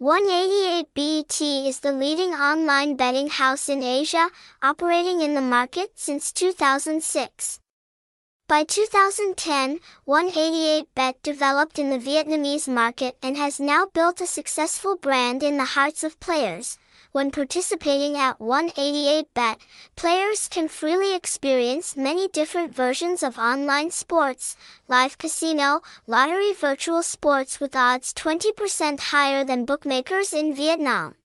188bet is the leading online betting house in Asia, operating in the market since 2006. By 2010, 188bet developed in the Vietnamese market and has now built a successful brand in the hearts of players. When participating at 188bet, players can freely experience many different versions of online sports, live casino, lottery virtual sports with odds 20% higher than bookmakers in Vietnam.